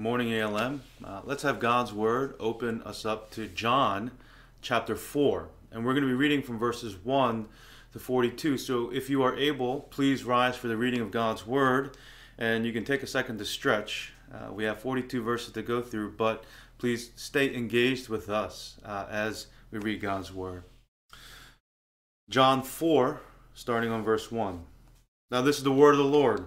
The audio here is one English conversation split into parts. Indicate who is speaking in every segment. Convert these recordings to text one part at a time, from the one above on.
Speaker 1: morning, ALM. Uh, let's have God's Word open us up to John chapter 4. And we're going to be reading from verses 1 to 42. So if you are able, please rise for the reading of God's Word. And you can take a second to stretch. Uh, we have 42 verses to go through, but please stay engaged with us uh, as we read God's Word. John 4, starting on verse 1. Now, this is the word of the Lord.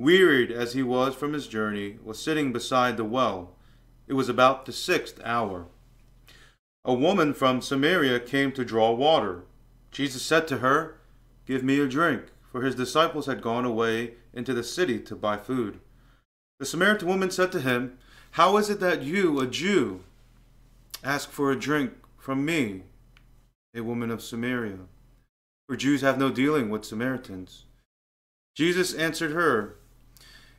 Speaker 1: wearied as he was from his journey, was sitting beside the well. It was about the sixth hour. A woman from Samaria came to draw water. Jesus said to her, Give me a drink, for his disciples had gone away into the city to buy food. The Samaritan woman said to him, How is it that you, a Jew, ask for a drink from me, a woman of Samaria? For Jews have no dealing with Samaritans. Jesus answered her,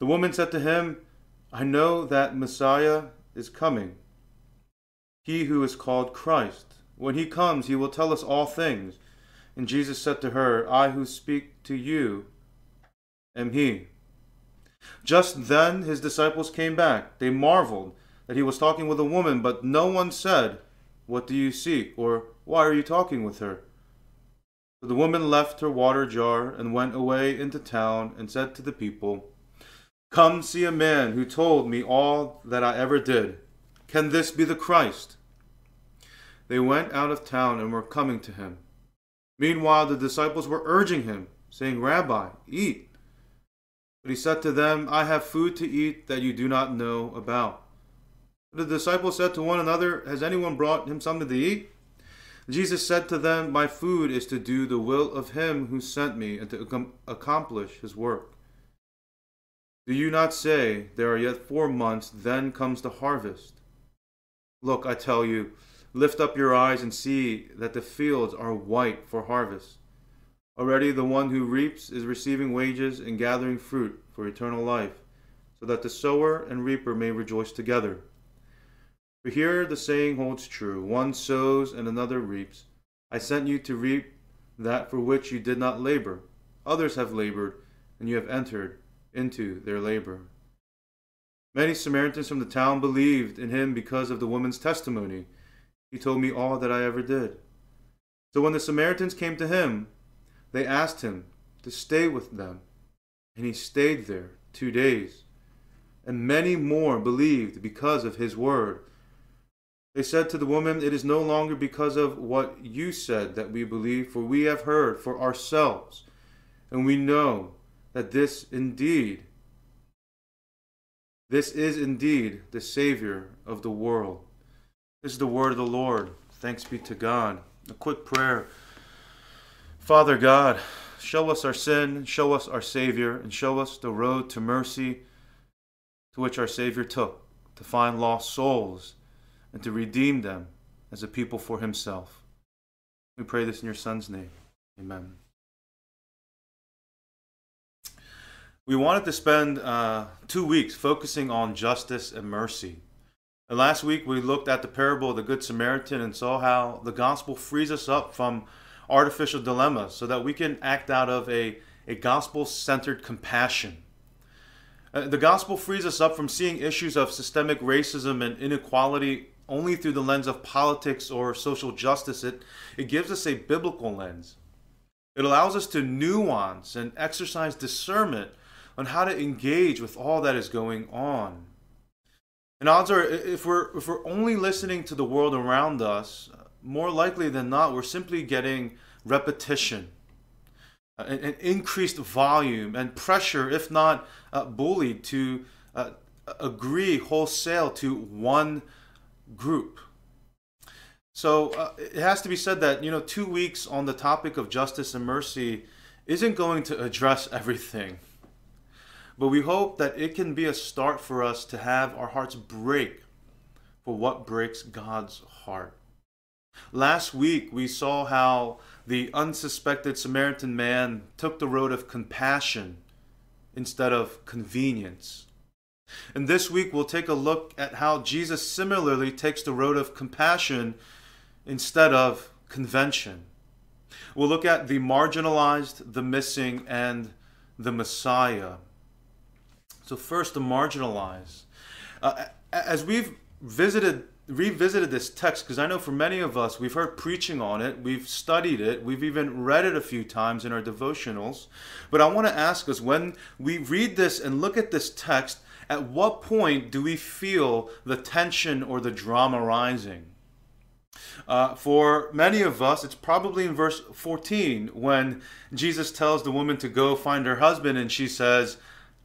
Speaker 1: The woman said to him, I know that Messiah is coming, he who is called Christ. When he comes, he will tell us all things. And Jesus said to her, I who speak to you am he. Just then his disciples came back. They marveled that he was talking with a woman, but no one said, What do you seek? or Why are you talking with her? The woman left her water jar and went away into town and said to the people, Come see a man who told me all that I ever did. Can this be the Christ? They went out of town and were coming to him. Meanwhile, the disciples were urging him, saying, Rabbi, eat. But he said to them, I have food to eat that you do not know about. The disciples said to one another, Has anyone brought him something to eat? Jesus said to them, My food is to do the will of him who sent me and to accomplish his work. Do you not say, There are yet four months, then comes the harvest? Look, I tell you, lift up your eyes and see that the fields are white for harvest. Already the one who reaps is receiving wages and gathering fruit for eternal life, so that the sower and reaper may rejoice together. For here the saying holds true one sows and another reaps. I sent you to reap that for which you did not labor. Others have labored, and you have entered into their labor. Many Samaritans from the town believed in him because of the woman's testimony. He told me all that I ever did. So when the Samaritans came to him, they asked him to stay with them, and he stayed there two days. And many more believed because of his word. They said to the woman, It is no longer because of what you said that we believe, for we have heard for ourselves, and we know that this indeed, this is indeed the Savior of the world. This is the word of the Lord. Thanks be to God. A quick prayer. Father God, show us our sin, show us our Savior, and show us the road to mercy to which our Savior took to find lost souls and to redeem them as a people for Himself. We pray this in your Son's name. Amen. We wanted to spend uh, two weeks focusing on justice and mercy. And last week we looked at the parable of the Good Samaritan and saw how the gospel frees us up from artificial dilemmas so that we can act out of a, a gospel centered compassion. Uh, the gospel frees us up from seeing issues of systemic racism and inequality only through the lens of politics or social justice. It, it gives us a biblical lens. It allows us to nuance and exercise discernment on how to engage with all that is going on. And odds are, if we're, if we're only listening to the world around us, more likely than not, we're simply getting repetition, uh, an, an increased volume, and pressure, if not uh, bullied, to uh, agree wholesale to one group. So uh, it has to be said that you know two weeks on the topic of justice and mercy isn't going to address everything. But we hope that it can be a start for us to have our hearts break for what breaks God's heart. Last week, we saw how the unsuspected Samaritan man took the road of compassion instead of convenience. And this week, we'll take a look at how Jesus similarly takes the road of compassion instead of convention. We'll look at the marginalized, the missing, and the Messiah. So, first, the marginalized. Uh, as we've visited revisited this text because I know for many of us, we've heard preaching on it, we've studied it, we've even read it a few times in our devotionals. But I want to ask us when we read this and look at this text, at what point do we feel the tension or the drama rising? Uh, for many of us, it's probably in verse 14 when Jesus tells the woman to go find her husband, and she says,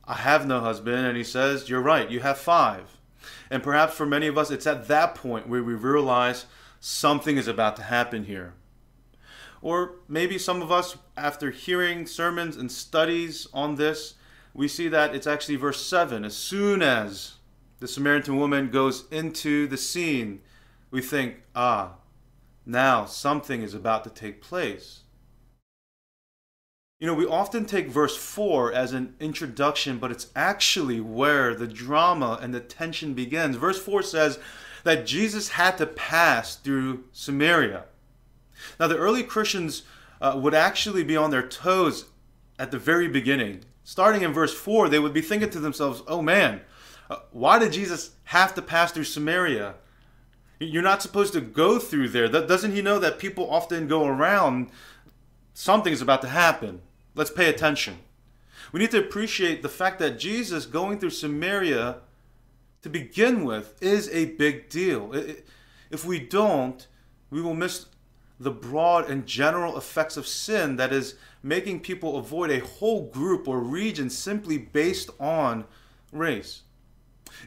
Speaker 1: I have no husband. And he says, You're right, you have five. And perhaps for many of us, it's at that point where we realize something is about to happen here. Or maybe some of us, after hearing sermons and studies on this, we see that it's actually verse 7. As soon as the Samaritan woman goes into the scene, we think, ah, now something is about to take place. You know, we often take verse 4 as an introduction, but it's actually where the drama and the tension begins. Verse 4 says that Jesus had to pass through Samaria. Now, the early Christians uh, would actually be on their toes at the very beginning. Starting in verse 4, they would be thinking to themselves, oh man, uh, why did Jesus have to pass through Samaria? You're not supposed to go through there. Doesn't he know that people often go around something is about to happen. Let's pay attention. We need to appreciate the fact that Jesus going through Samaria to begin with is a big deal. If we don't, we will miss the broad and general effects of sin that is making people avoid a whole group or region simply based on race.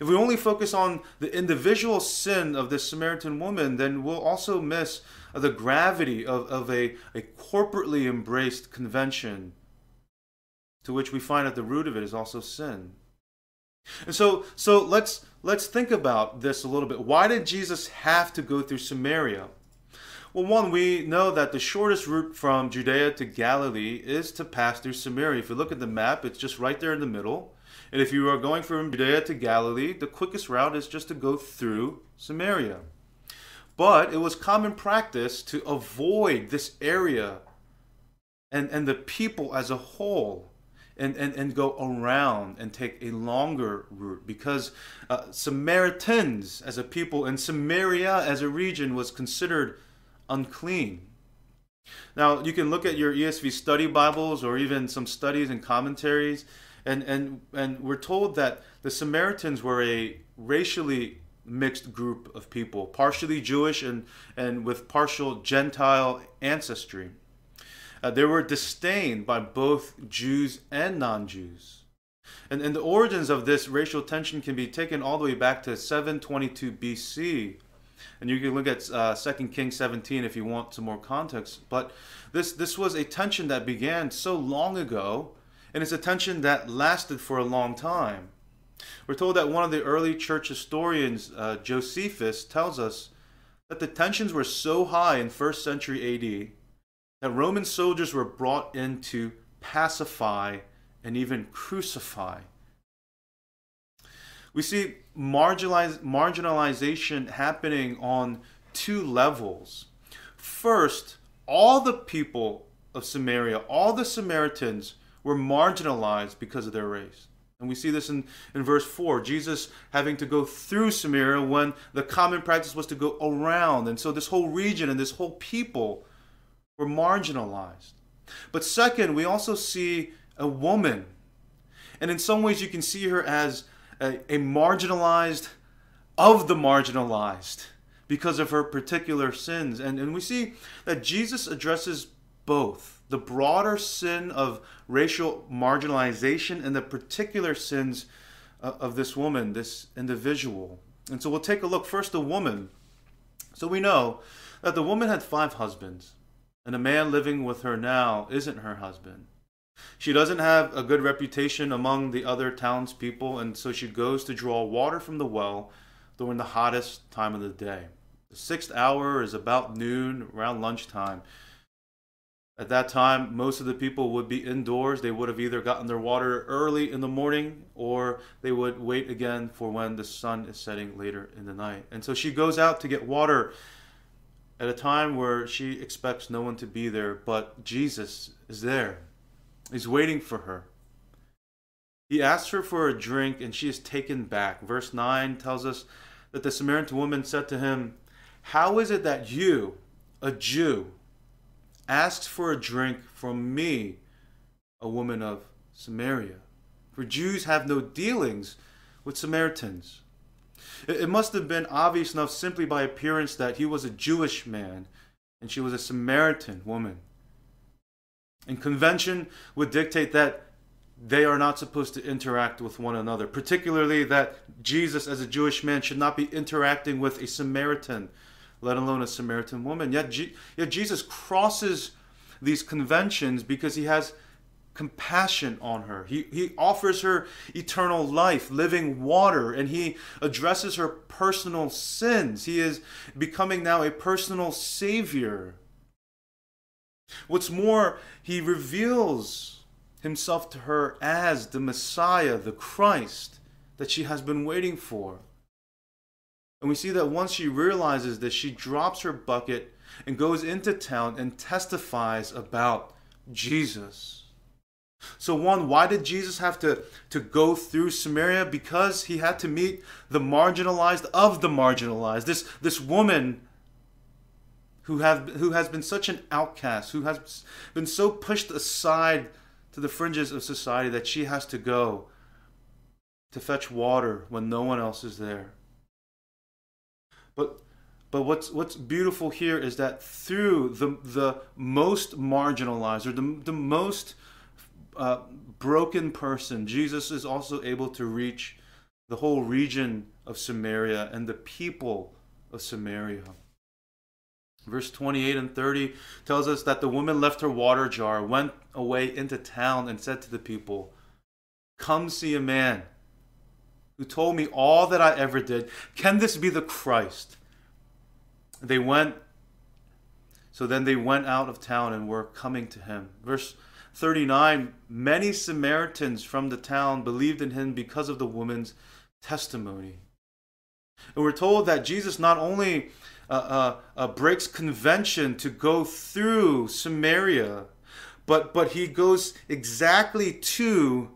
Speaker 1: If we only focus on the individual sin of this Samaritan woman, then we'll also miss the gravity of, of a, a corporately embraced convention to which we find at the root of it is also sin. And so so let's let's think about this a little bit. Why did Jesus have to go through Samaria? Well, one, we know that the shortest route from Judea to Galilee is to pass through Samaria. If you look at the map, it's just right there in the middle. And if you are going from Judea to Galilee, the quickest route is just to go through Samaria. But it was common practice to avoid this area and, and the people as a whole and, and, and go around and take a longer route because uh, Samaritans as a people and Samaria as a region was considered unclean. Now, you can look at your ESV study Bibles or even some studies and commentaries, and, and, and we're told that the Samaritans were a racially mixed group of people, partially Jewish and, and with partial Gentile ancestry. Uh, they were disdained by both Jews and non Jews. And, and the origins of this racial tension can be taken all the way back to 722 BC. And you can look at uh, 2 Kings 17 if you want some more context. But this, this was a tension that began so long ago, and it's a tension that lasted for a long time. We're told that one of the early church historians, uh, Josephus, tells us that the tensions were so high in first century AD that Roman soldiers were brought in to pacify and even crucify. We see marginalization happening on two levels. First, all the people of Samaria, all the Samaritans, were marginalized because of their race. And we see this in, in verse 4 Jesus having to go through Samaria when the common practice was to go around. And so this whole region and this whole people were marginalized. But second, we also see a woman. And in some ways, you can see her as a, a marginalized of the marginalized because of her particular sins. And, and we see that Jesus addresses both the broader sin of racial marginalization and the particular sins uh, of this woman, this individual. And so we'll take a look first the woman. So we know that the woman had five husbands and the man living with her now isn't her husband. She doesn't have a good reputation among the other townspeople, and so she goes to draw water from the well during the hottest time of the day. The sixth hour is about noon, around lunchtime. At that time, most of the people would be indoors. They would have either gotten their water early in the morning or they would wait again for when the sun is setting later in the night. And so she goes out to get water at a time where she expects no one to be there, but Jesus is there. He's waiting for her. He asks her for a drink, and she is taken back. Verse 9 tells us that the Samaritan woman said to him, How is it that you, a Jew, asks for a drink from me, a woman of Samaria? For Jews have no dealings with Samaritans. It must have been obvious enough simply by appearance that he was a Jewish man and she was a Samaritan woman. And convention would dictate that they are not supposed to interact with one another, particularly that Jesus, as a Jewish man, should not be interacting with a Samaritan, let alone a Samaritan woman. Yet, yet Jesus crosses these conventions because he has compassion on her. He, he offers her eternal life, living water, and he addresses her personal sins. He is becoming now a personal savior. What's more, he reveals himself to her as the Messiah, the Christ that she has been waiting for. And we see that once she realizes this, she drops her bucket and goes into town and testifies about Jesus. So, one, why did Jesus have to, to go through Samaria? Because he had to meet the marginalized of the marginalized. This, this woman who, have, who has been such an outcast, who has been so pushed aside to the fringes of society that she has to go to fetch water when no one else is there. But but what's what's beautiful here is that through the the most marginalized or the, the most uh, broken person, Jesus is also able to reach the whole region of Samaria and the people of Samaria. Verse 28 and 30 tells us that the woman left her water jar, went away into town, and said to the people, Come see a man who told me all that I ever did. Can this be the Christ? They went, so then they went out of town and were coming to him. Verse 39 Many Samaritans from the town believed in him because of the woman's testimony. And we're told that Jesus not only uh, uh, uh, breaks convention to go through Samaria, but, but he goes exactly to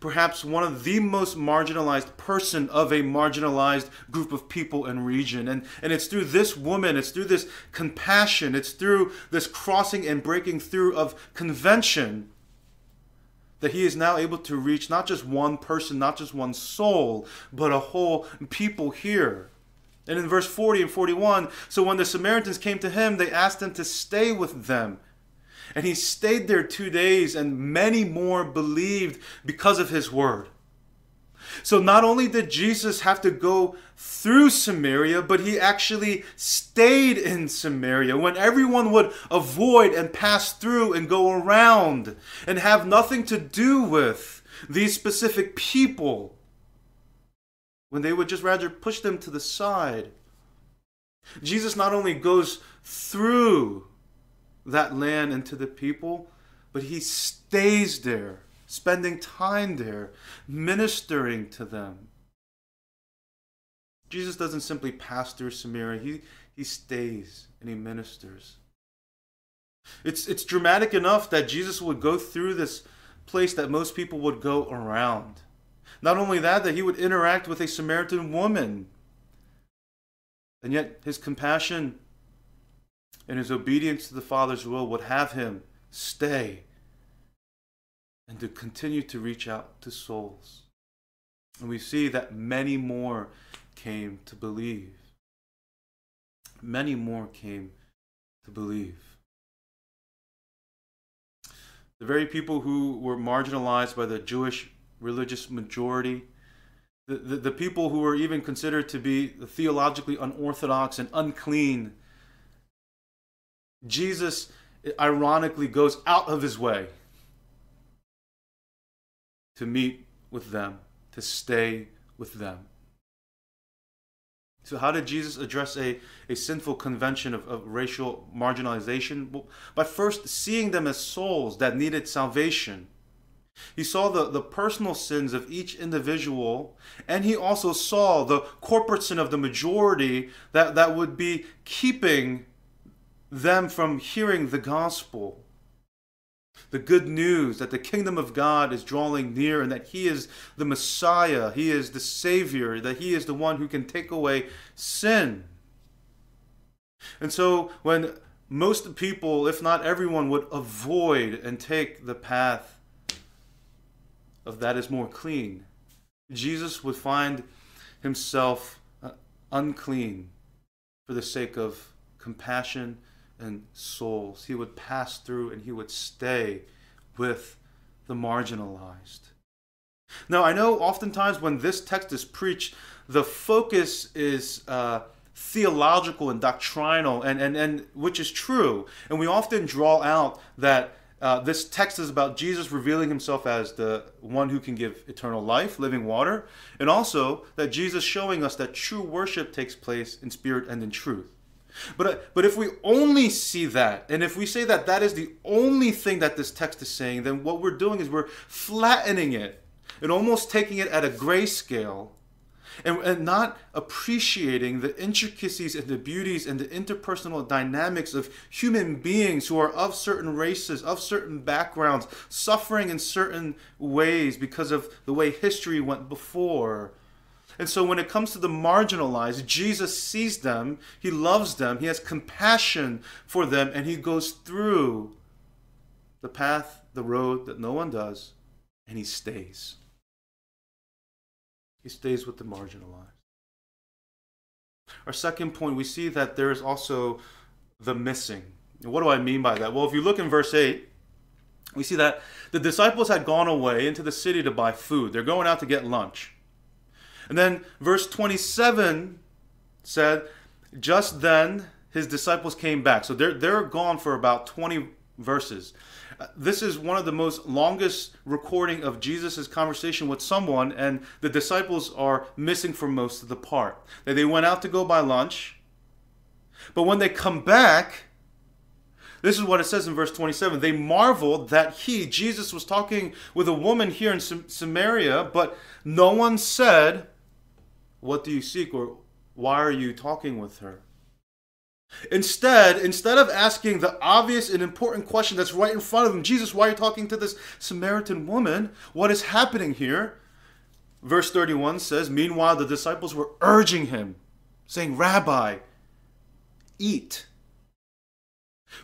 Speaker 1: perhaps one of the most marginalized person of a marginalized group of people and region. And, and it's through this woman, it's through this compassion, it's through this crossing and breaking through of convention that he is now able to reach not just one person, not just one soul, but a whole people here. And in verse 40 and 41, so when the Samaritans came to him, they asked him to stay with them. And he stayed there two days, and many more believed because of his word. So not only did Jesus have to go through Samaria, but he actually stayed in Samaria when everyone would avoid and pass through and go around and have nothing to do with these specific people. When they would just rather push them to the side. Jesus not only goes through that land and to the people, but he stays there, spending time there, ministering to them. Jesus doesn't simply pass through Samaria, he, he stays and he ministers. It's, it's dramatic enough that Jesus would go through this place that most people would go around. Not only that, that he would interact with a Samaritan woman. And yet, his compassion and his obedience to the Father's will would have him stay and to continue to reach out to souls. And we see that many more came to believe. Many more came to believe. The very people who were marginalized by the Jewish religious majority, the, the, the people who were even considered to be theologically unorthodox and unclean Jesus ironically goes out of his way to meet with them, to stay with them. So, how did Jesus address a, a sinful convention of, of racial marginalization? Well, by first seeing them as souls that needed salvation. He saw the, the personal sins of each individual, and he also saw the corporate sin of the majority that, that would be keeping them from hearing the gospel. The good news that the kingdom of God is drawing near and that He is the Messiah, He is the Savior, that He is the one who can take away sin. And so, when most people, if not everyone, would avoid and take the path of that is more clean, Jesus would find himself uh, unclean for the sake of compassion and souls. He would pass through and he would stay with the marginalized. Now, I know oftentimes when this text is preached, the focus is uh, theological and doctrinal, and, and, and which is true. And we often draw out that uh, this text is about Jesus revealing himself as the one who can give eternal life, living water, and also that Jesus showing us that true worship takes place in spirit and in truth. But, uh, but if we only see that, and if we say that that is the only thing that this text is saying, then what we're doing is we're flattening it and almost taking it at a grayscale and, and not appreciating the intricacies and the beauties and the interpersonal dynamics of human beings who are of certain races, of certain backgrounds, suffering in certain ways because of the way history went before and so when it comes to the marginalized, Jesus sees them, he loves them, he has compassion for them, and he goes through the path, the road that no one does, and he stays. He stays with the marginalized. Our second point, we see that there is also the missing. And what do I mean by that? Well, if you look in verse 8, we see that the disciples had gone away into the city to buy food. They're going out to get lunch. And then verse 27 said, Just then his disciples came back. So they're, they're gone for about 20 verses. Uh, this is one of the most longest recording of Jesus' conversation with someone, and the disciples are missing for most of the part. They went out to go buy lunch, but when they come back, this is what it says in verse 27. They marveled that he, Jesus, was talking with a woman here in Samaria, but no one said, what do you seek? Or why are you talking with her? Instead, instead of asking the obvious and important question that's right in front of him, Jesus, why are you talking to this Samaritan woman? What is happening here? Verse 31 says, Meanwhile, the disciples were urging him, saying, Rabbi, eat.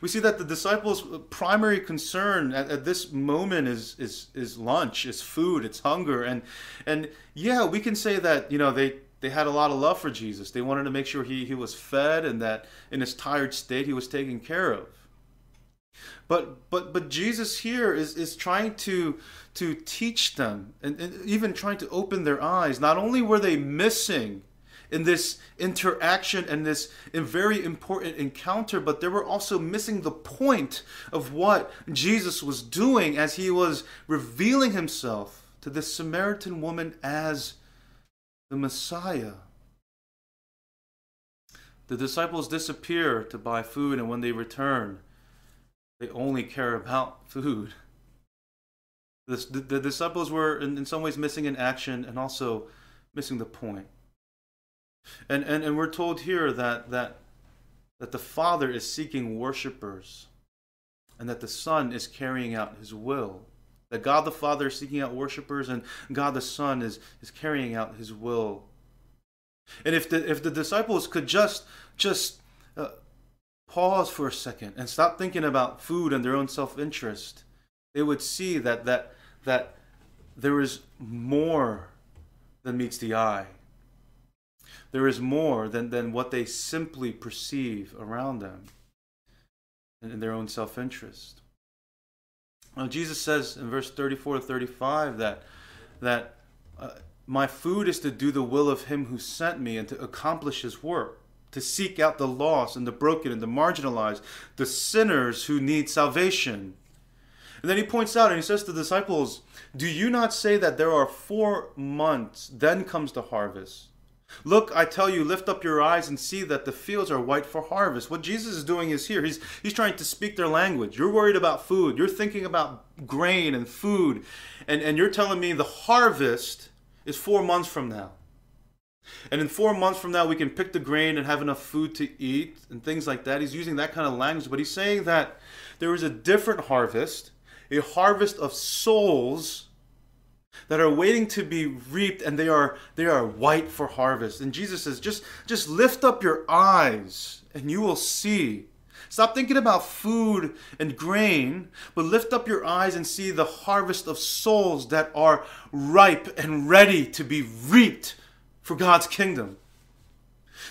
Speaker 1: We see that the disciples' primary concern at, at, this moment is, is, is lunch, is food, it's hunger. And, and yeah, we can say that, you know, they, they had a lot of love for Jesus. They wanted to make sure he, he was fed and that in his tired state he was taken care of. But but but Jesus here is, is trying to to teach them and, and even trying to open their eyes. Not only were they missing in this interaction and this very important encounter, but they were also missing the point of what Jesus was doing as he was revealing himself to this Samaritan woman as the Messiah. The disciples disappear to buy food, and when they return, they only care about food. The, the, disciples were, in, in some ways, missing in action and also missing the point. And, and, and we're told here that, that, that the Father is seeking worshipers and that the Son is carrying out his will. That God the Father is seeking out worshipers and God the Son is, is carrying out his will. And if the, if the disciples could just, just uh, pause for a second and stop thinking about food and their own self interest, they would see that, that, that there is more than meets the eye. There is more than, than what they simply perceive around them in their own self interest. Jesus says in verse 34 to 35 that, that uh, my food is to do the will of him who sent me and to accomplish his work, to seek out the lost and the broken and the marginalized, the sinners who need salvation. And then he points out and he says to the disciples, Do you not say that there are four months, then comes the harvest? Look, I tell you, lift up your eyes and see that the fields are white for harvest. What Jesus is doing is here. He's, he's trying to speak their language. You're worried about food. You're thinking about grain and food. And, and you're telling me the harvest is four months from now. And in four months from now, we can pick the grain and have enough food to eat and things like that. He's using that kind of language, but he's saying that there is a different harvest, a harvest of souls that are waiting to be reaped and they are they are white for harvest. And jesus says just just lift up your eyes and you will see. Stop thinking about food and grain but lift up your eyes and see the harvest of souls that are ripe and ready to be reaped for god's kingdom.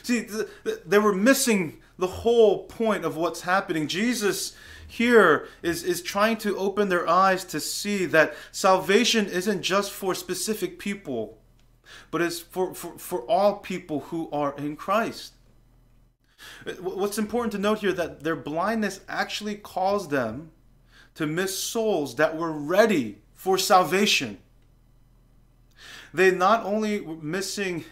Speaker 1: See they were missing the whole point of what's happening. Jesus here is, is trying to open their eyes to see that salvation isn't just for specific people, but it's for, for, for all people who are in Christ. What's important to note here that their blindness actually caused them to miss souls that were ready for salvation. They not only were missing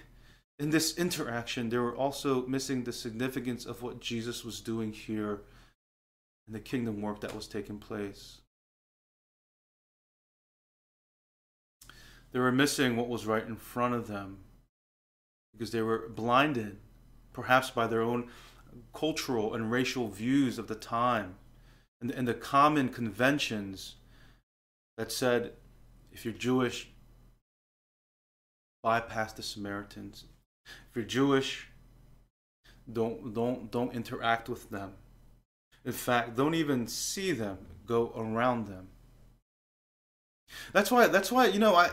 Speaker 1: in this interaction, they were also missing the significance of what Jesus was doing here and the kingdom work that was taking place. They were missing what was right in front of them because they were blinded, perhaps by their own cultural and racial views of the time and, and the common conventions that said if you're Jewish, bypass the Samaritans. If you're Jewish, don't don't don't interact with them. In fact, don't even see them, go around them. That's why that's why, you know, I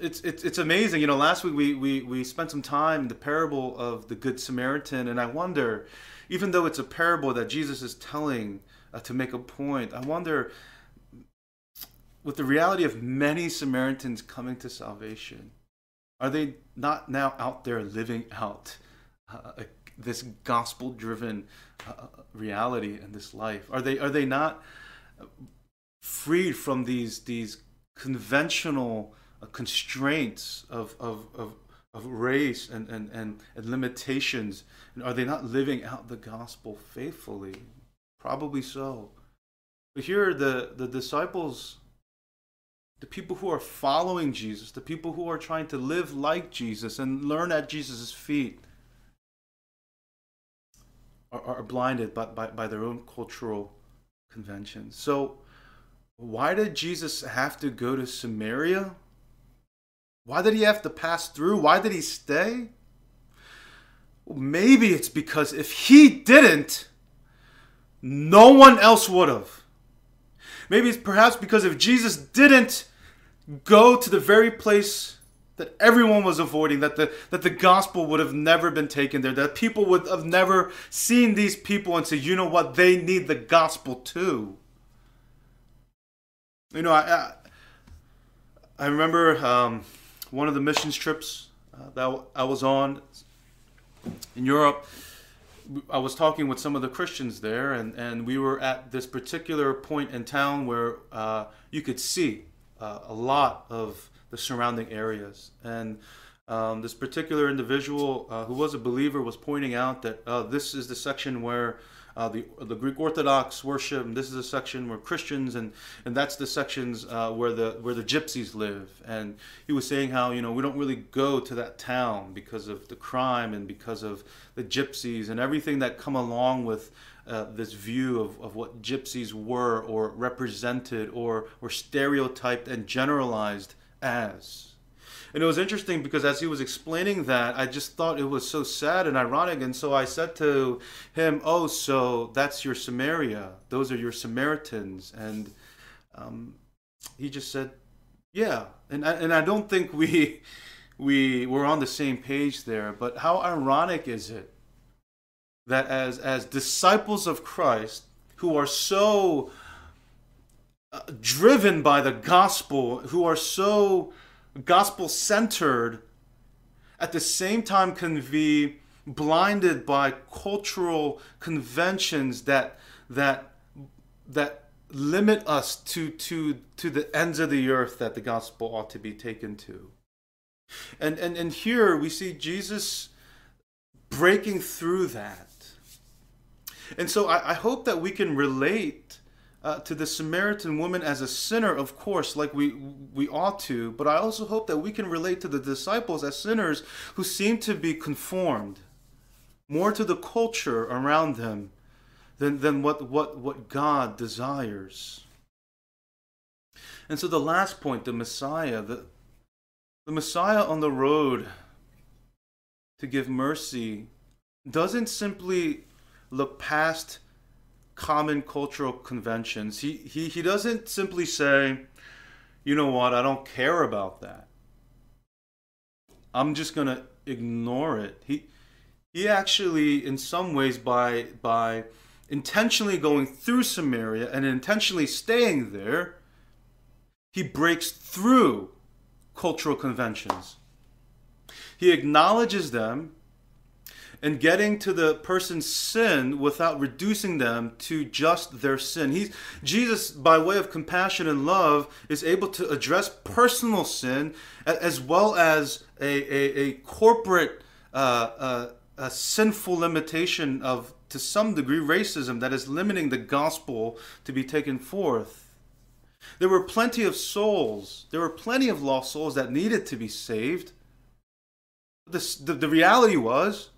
Speaker 1: it's it's it's amazing. You know, last week we, we, we spent some time in the parable of the Good Samaritan, and I wonder, even though it's a parable that Jesus is telling uh, to make a point, I wonder, with the reality of many Samaritans coming to salvation, are they not now out there living out uh, this gospel driven uh, reality and this life? Are they are they not freed from these these conventional uh, constraints of, of, of, of race and, and, and, and limitations? And are they not living out the gospel faithfully? Probably so. But here the, the disciples, the people who are following Jesus, the people who are trying to live like Jesus and learn at Jesus' feet, are, are blinded by, by, by their own cultural conventions. So, why did Jesus have to go to Samaria? Why did he have to pass through? Why did he stay? Well, maybe it's because if he didn't, no one else would have. Maybe it's perhaps because if Jesus didn't go to the very place that everyone was avoiding, that the, that the gospel would have never been taken there, that people would have never seen these people and say, you know what, they need the gospel too. You know, I, I, I remember um, one of the missions trips uh, that I was on in Europe. I was talking with some of the Christians there, and, and we were at this particular point in town where uh, you could see uh, a lot of the surrounding areas. And um, this particular individual uh, who was a believer was pointing out that uh, this is the section where uh, the the Greek Orthodox worship. And this is a section where Christians and and that's the sections uh, where the where the gypsies live. And he was saying how you know we don't really go to that town because of the crime and because of the gypsies and everything that come along with. Uh, this view of, of what gypsies were or represented or were stereotyped and generalized as. And it was interesting because as he was explaining that, I just thought it was so sad and ironic. And so I said to him, Oh, so that's your Samaria. Those are your Samaritans. And um, he just said, Yeah. And I, and I don't think we, we were on the same page there. But how ironic is it that as, as disciples of Christ who are so Uh, driven by the gospel, who are so gospel centered, at the same time can be blinded by cultural conventions that that that limit us to to to the ends of the earth that the gospel ought to be taken to. And and and here we see Jesus breaking through that. And so I, I hope that we can relate uh, to the Samaritan woman as a sinner, of course, like we we ought to, but I also hope that we can relate to the disciples as sinners who seem to be conformed more to the culture around them than, than what, what, what God desires. And so the last point, the Messiah, the, the Messiah on the road to give mercy doesn't simply look past common cultural conventions. He, he, he doesn't simply say, you know what, I don't care about that. I'm just going to ignore it. He, he actually, in some ways, by, by intentionally going through Samaria and intentionally staying there, he breaks through cultural conventions. He acknowledges them and getting to the person's sin without reducing them to just their sin. Jesus, by way of compassion and love, is able to address personal sin as well as a, a, a corporate, uh, uh, a sinful limitation of, to some degree, racism that is limiting the gospel to be taken forth. There were plenty of souls, there were plenty of lost souls that needed to be saved. The, the, the reality was,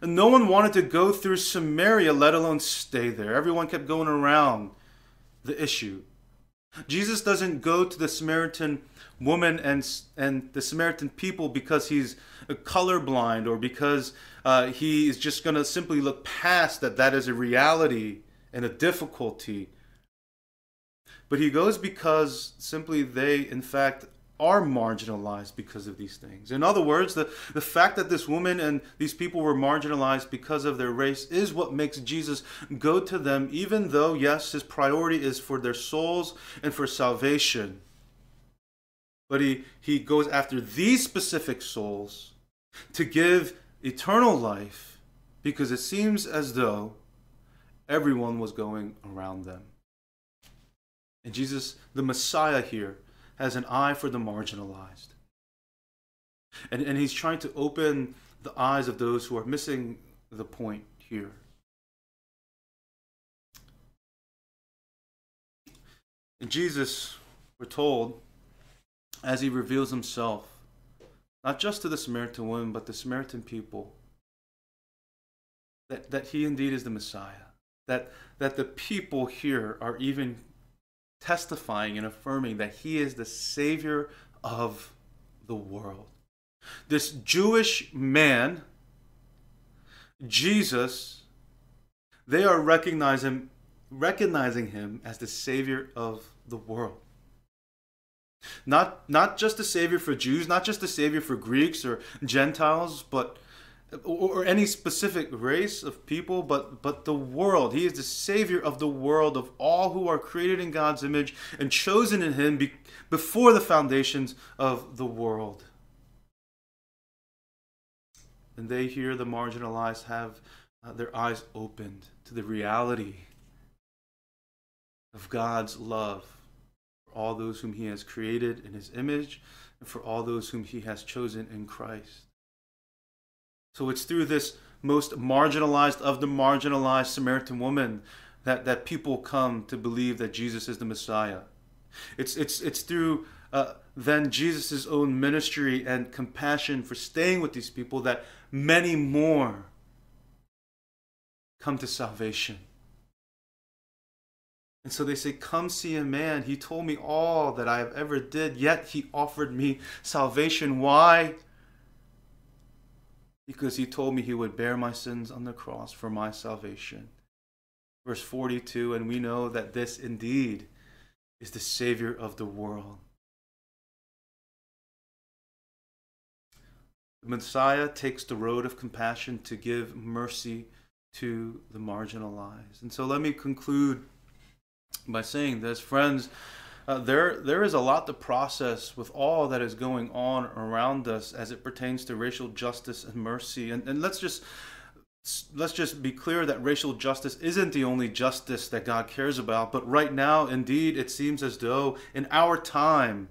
Speaker 1: and no one wanted to go through Samaria, let alone stay there. Everyone kept going around the issue. Jesus doesn't go to the Samaritan woman and, and the Samaritan people because he's colorblind or because uh, he is just going to simply look past that that is a reality and a difficulty. But he goes because simply they, in fact, are marginalized because of these things. In other words, the, the fact that this woman and these people were marginalized because of their race is what makes Jesus go to them, even though, yes, his priority is for their souls and for salvation. But he, he goes after these specific souls to give eternal life because it seems as though everyone was going around them. And Jesus, the Messiah here, has an eye for the marginalized. And, and he's trying to open the eyes of those who are missing the point here. And Jesus, we're told, as he reveals himself, not just to the Samaritan woman, but the Samaritan people, that, that he indeed is the Messiah, that, that the people here are even testifying and affirming that he is the Savior of the world. This Jewish man, Jesus, they are recognizing, recognizing him as the Savior of the world. Not, not just the Savior for Jews, not just the Savior for Greeks or Gentiles, but or any specific race of people, but but the world. He is the Savior of the world, of all who are created in God's image and chosen in Him be, before the foundations of the world. And they hear the marginalized have uh, their eyes opened to the reality of God's love for all those whom He has created in His image and for all those whom He has chosen in Christ. So it's through this most marginalized of the marginalized Samaritan woman that, that people come to believe that Jesus is the Messiah. It's, it's, it's through uh, then Jesus' own ministry and compassion for staying with these people that many more come to salvation. And so they say, Come see a man. He told me all that I have ever did, yet he offered me salvation. Why? Because he told me he would bear my sins on the cross for my salvation. Verse 42 And we know that this indeed is the Savior of the world. The Messiah takes the road of compassion to give mercy to the marginalized. And so let me conclude by saying this, friends. Uh, there, there is a lot to process with all that is going on around us as it pertains to racial justice and mercy. And, and let's just let's just be clear that racial justice isn't the only justice that God cares about. But right now, indeed, it seems as though in our time,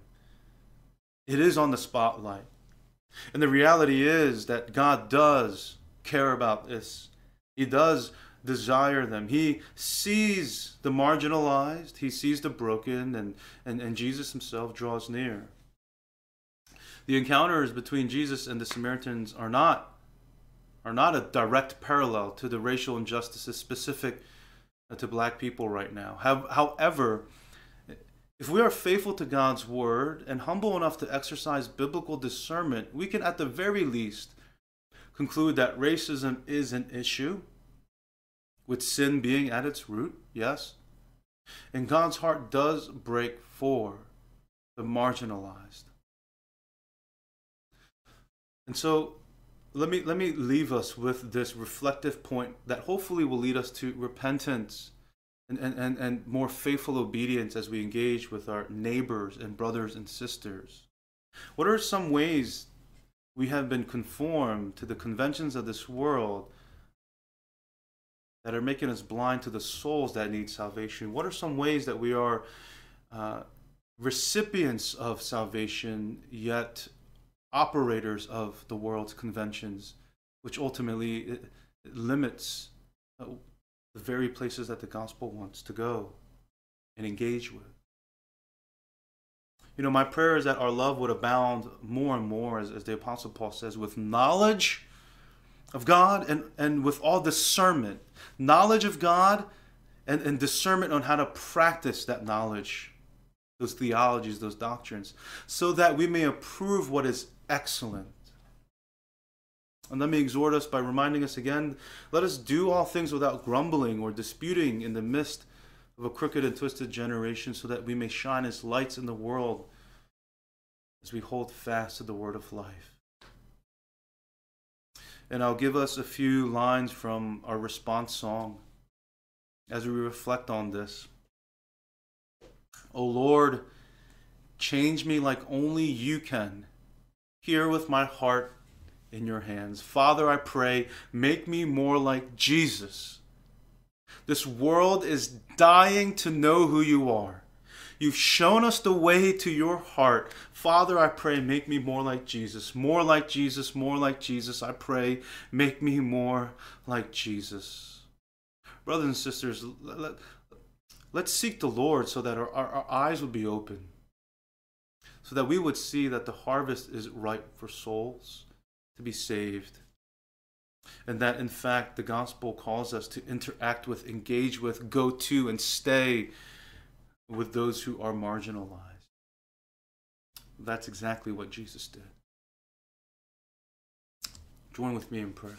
Speaker 1: it is on the spotlight. And the reality is that God does care about this. He does desire them. He sees the marginalized, he sees the broken, and, and, and Jesus himself draws near. The encounters between Jesus and the Samaritans are not are not a direct parallel to the racial injustices specific uh, to black people right now. However, if we are faithful to God's word and humble enough to exercise biblical discernment, we can at the very least conclude that racism is an issue with sin being at its root, yes. And God's heart does break for the marginalized. And so let me let me leave us with this reflective point that hopefully will lead us to repentance and, and, and, and more faithful obedience as we engage with our neighbors and brothers and sisters. What are some ways we have been conformed to the conventions of this world that are making us blind to the souls that need salvation? What are some ways that we are uh, recipients of salvation, yet operators of the world's conventions, which ultimately it limits uh, the very places that the gospel wants to go and engage with? You know, my prayer is that our love would abound more and more, as, as the Apostle Paul says, with knowledge of God and, and with all discernment. Knowledge of God and, and discernment on how to practice that knowledge, those theologies, those doctrines, so that we may approve what is excellent. And let me exhort us by reminding us again let us do all things without grumbling or disputing in the midst of a crooked and twisted generation, so that we may shine as lights in the world as we hold fast to the word of life and I'll give us a few lines from our response song as we reflect on this. O Lord, change me like only you can. Here with my heart in your hands. Father, I pray, make me more like Jesus. This world is dying to know who you are. You've shown us the way to your heart. Father, I pray, make me more like Jesus. More like Jesus, more like Jesus. I pray, make me more like Jesus. Brothers and sisters, let, us seek the Lord so that our, our, our eyes would be open, so that we would see that the harvest is ripe for souls to be saved. And that, in fact, the gospel calls us to interact with, engage with, go to, and stay with those who are marginalized. That's exactly what Jesus did. Join with me in prayer.